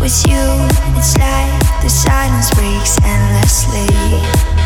With you, it's like the silence breaks endlessly.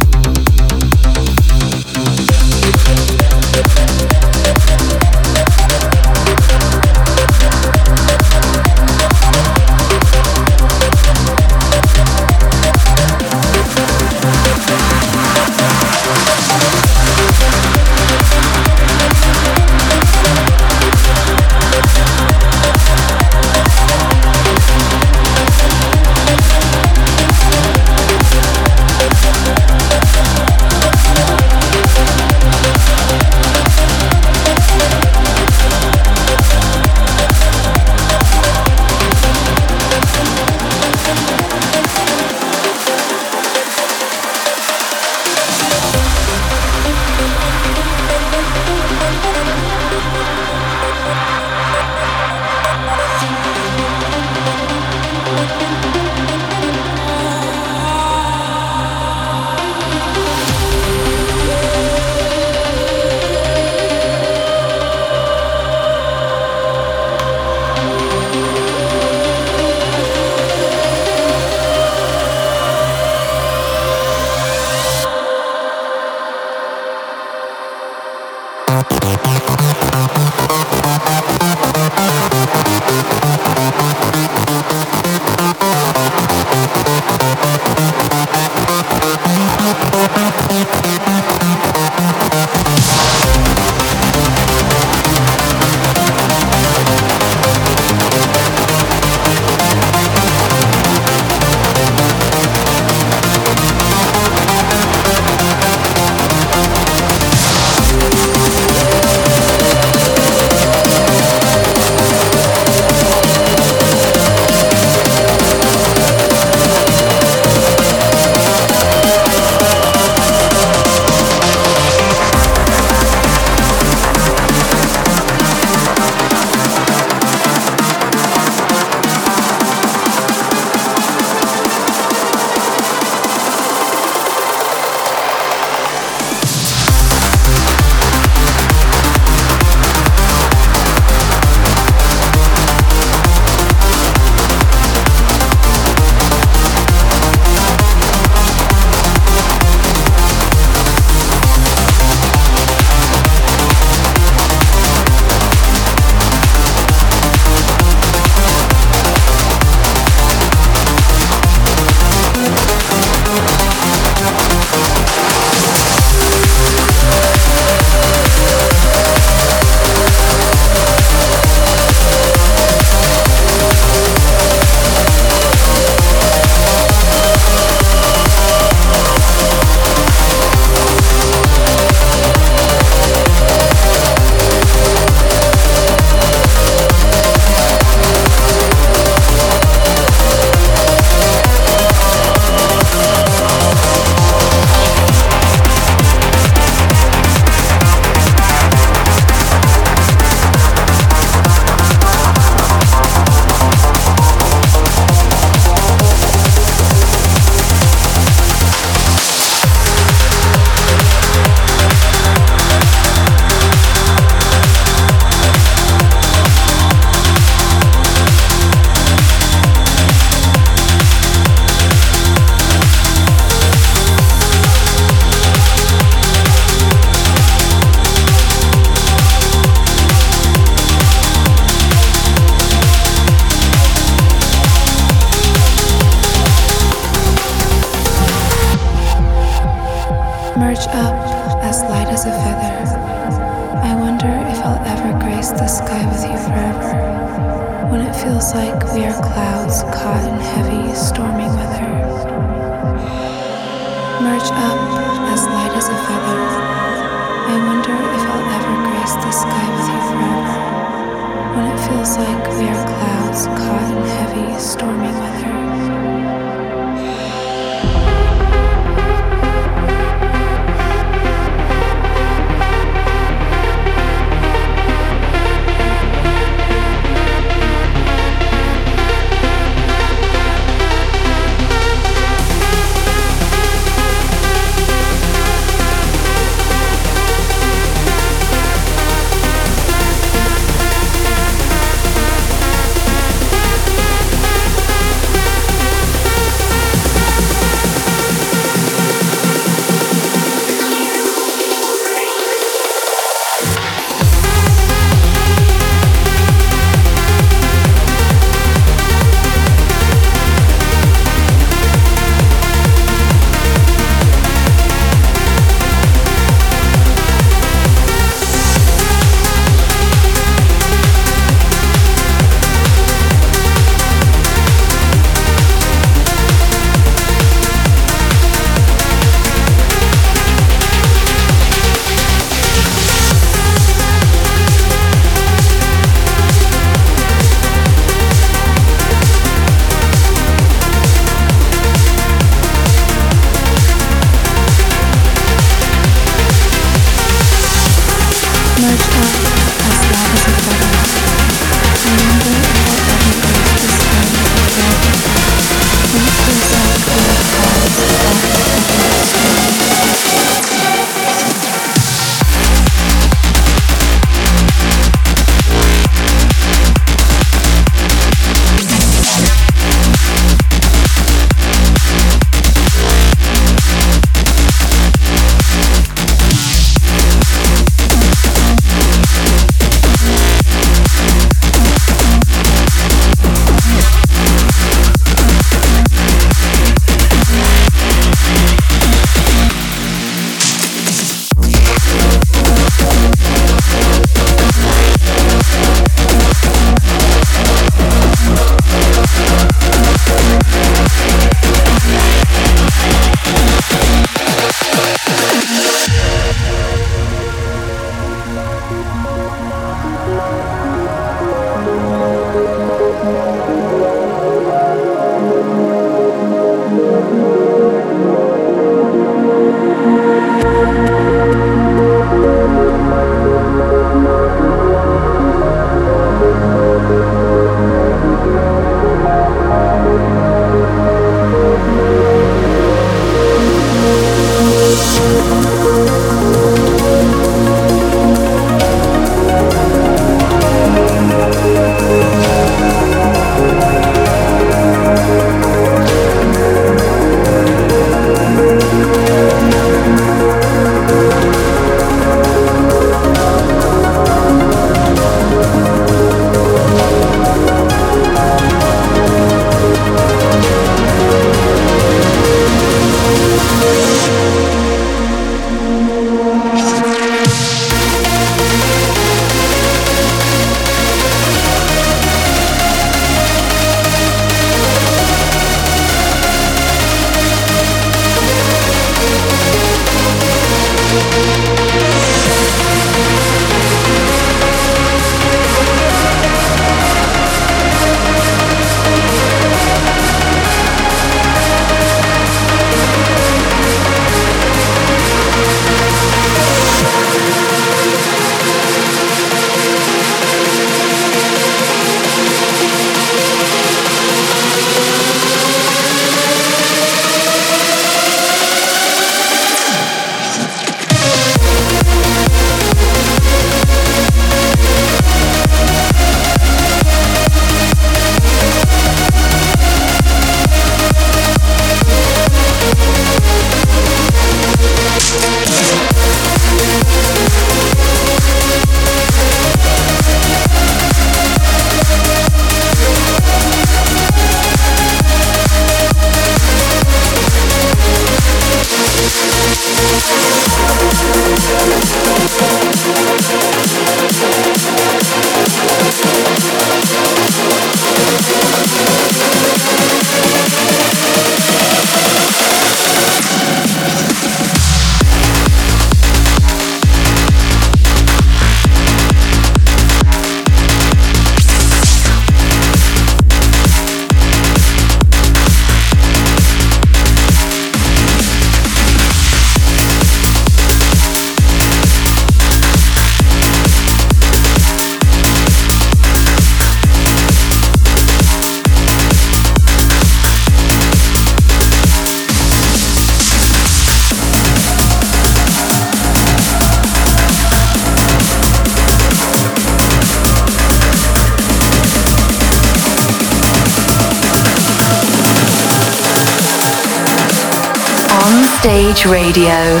Radio.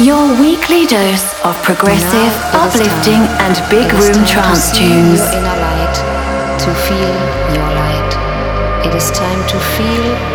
Your weekly dose of progressive, uplifting, and big room trance tunes. To feel your light. It is time to feel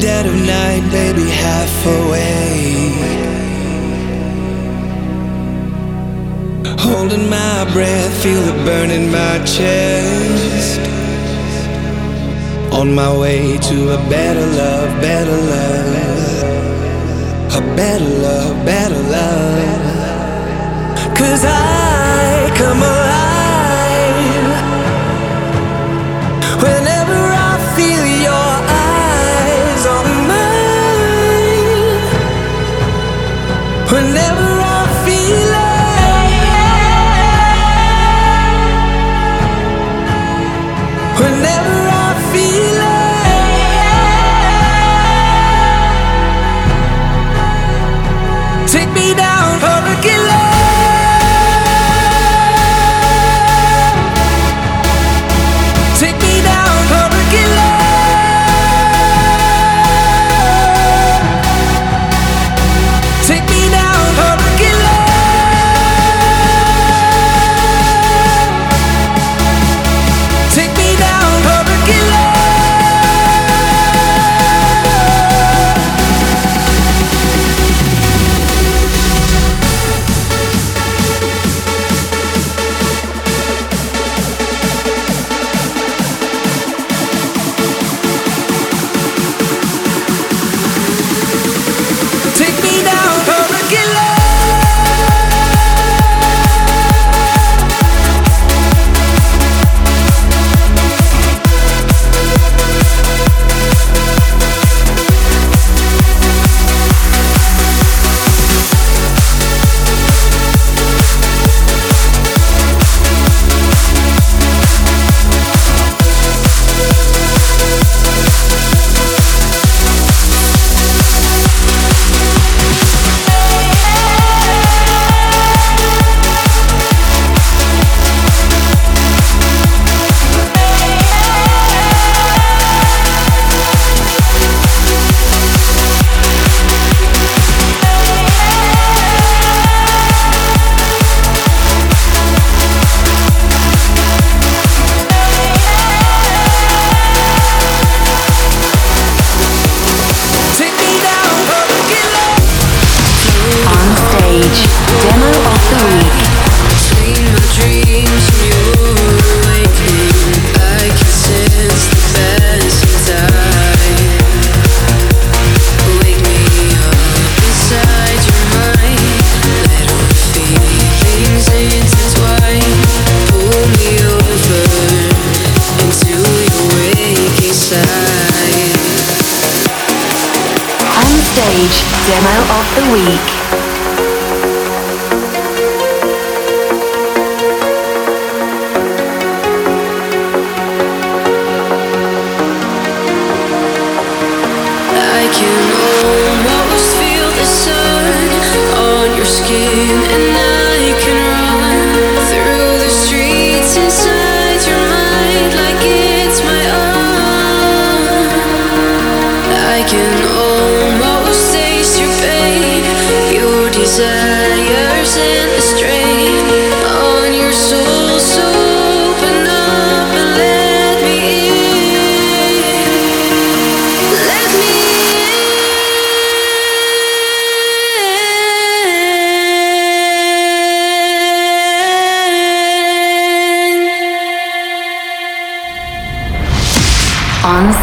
dead of night, baby, half awake. Holding my breath, feel it burn in my chest. On my way to a better love, better love. A better love, better love. Cause I come alive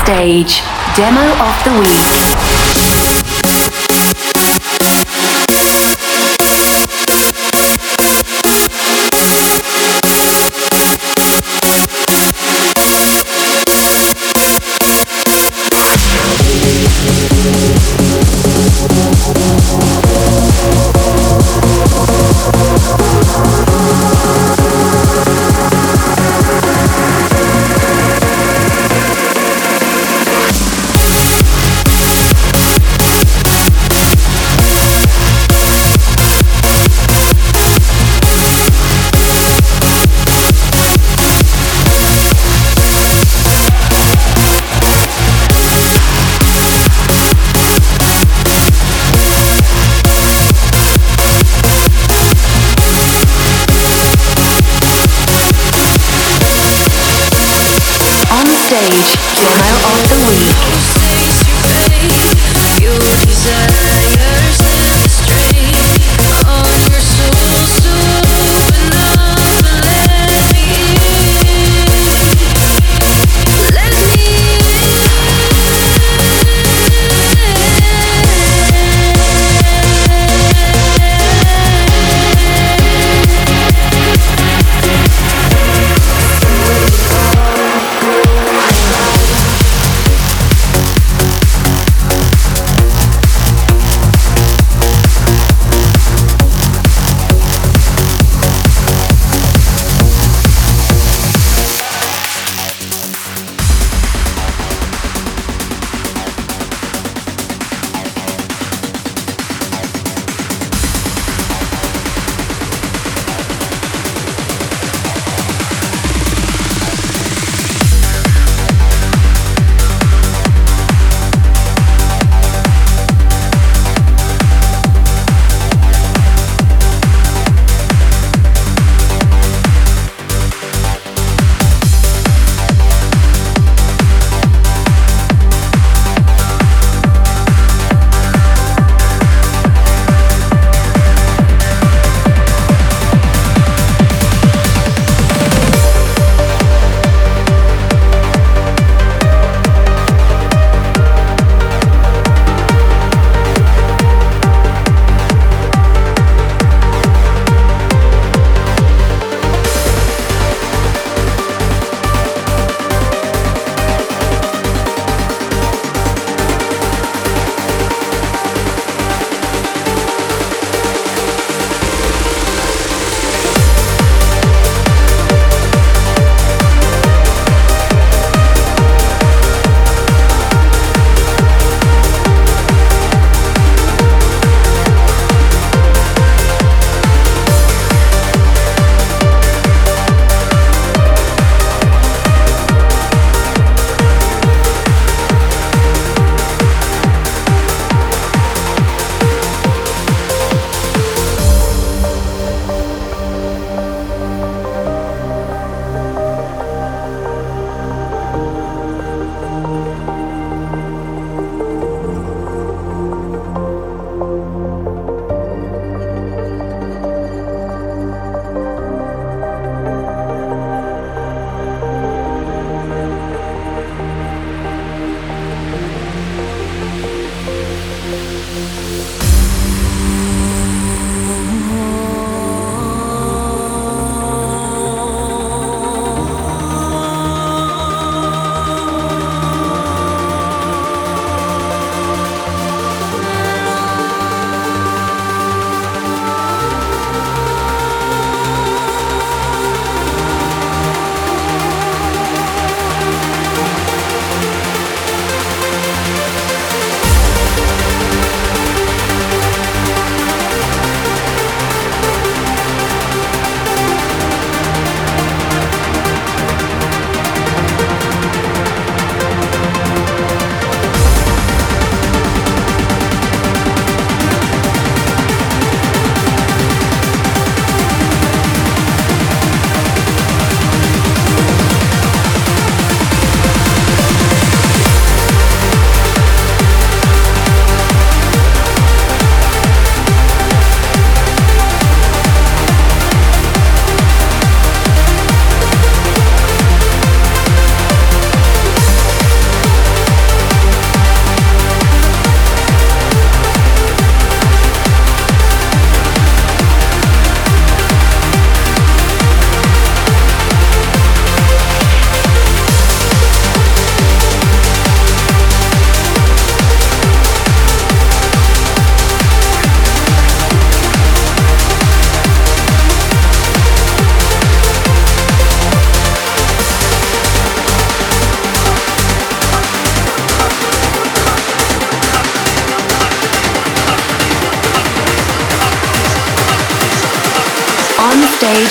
Stage Demo of the Week.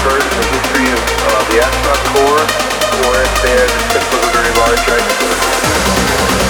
Ever in the history of uh, the astronaut corps, or if they're the a very large.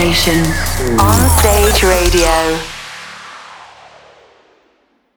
Station.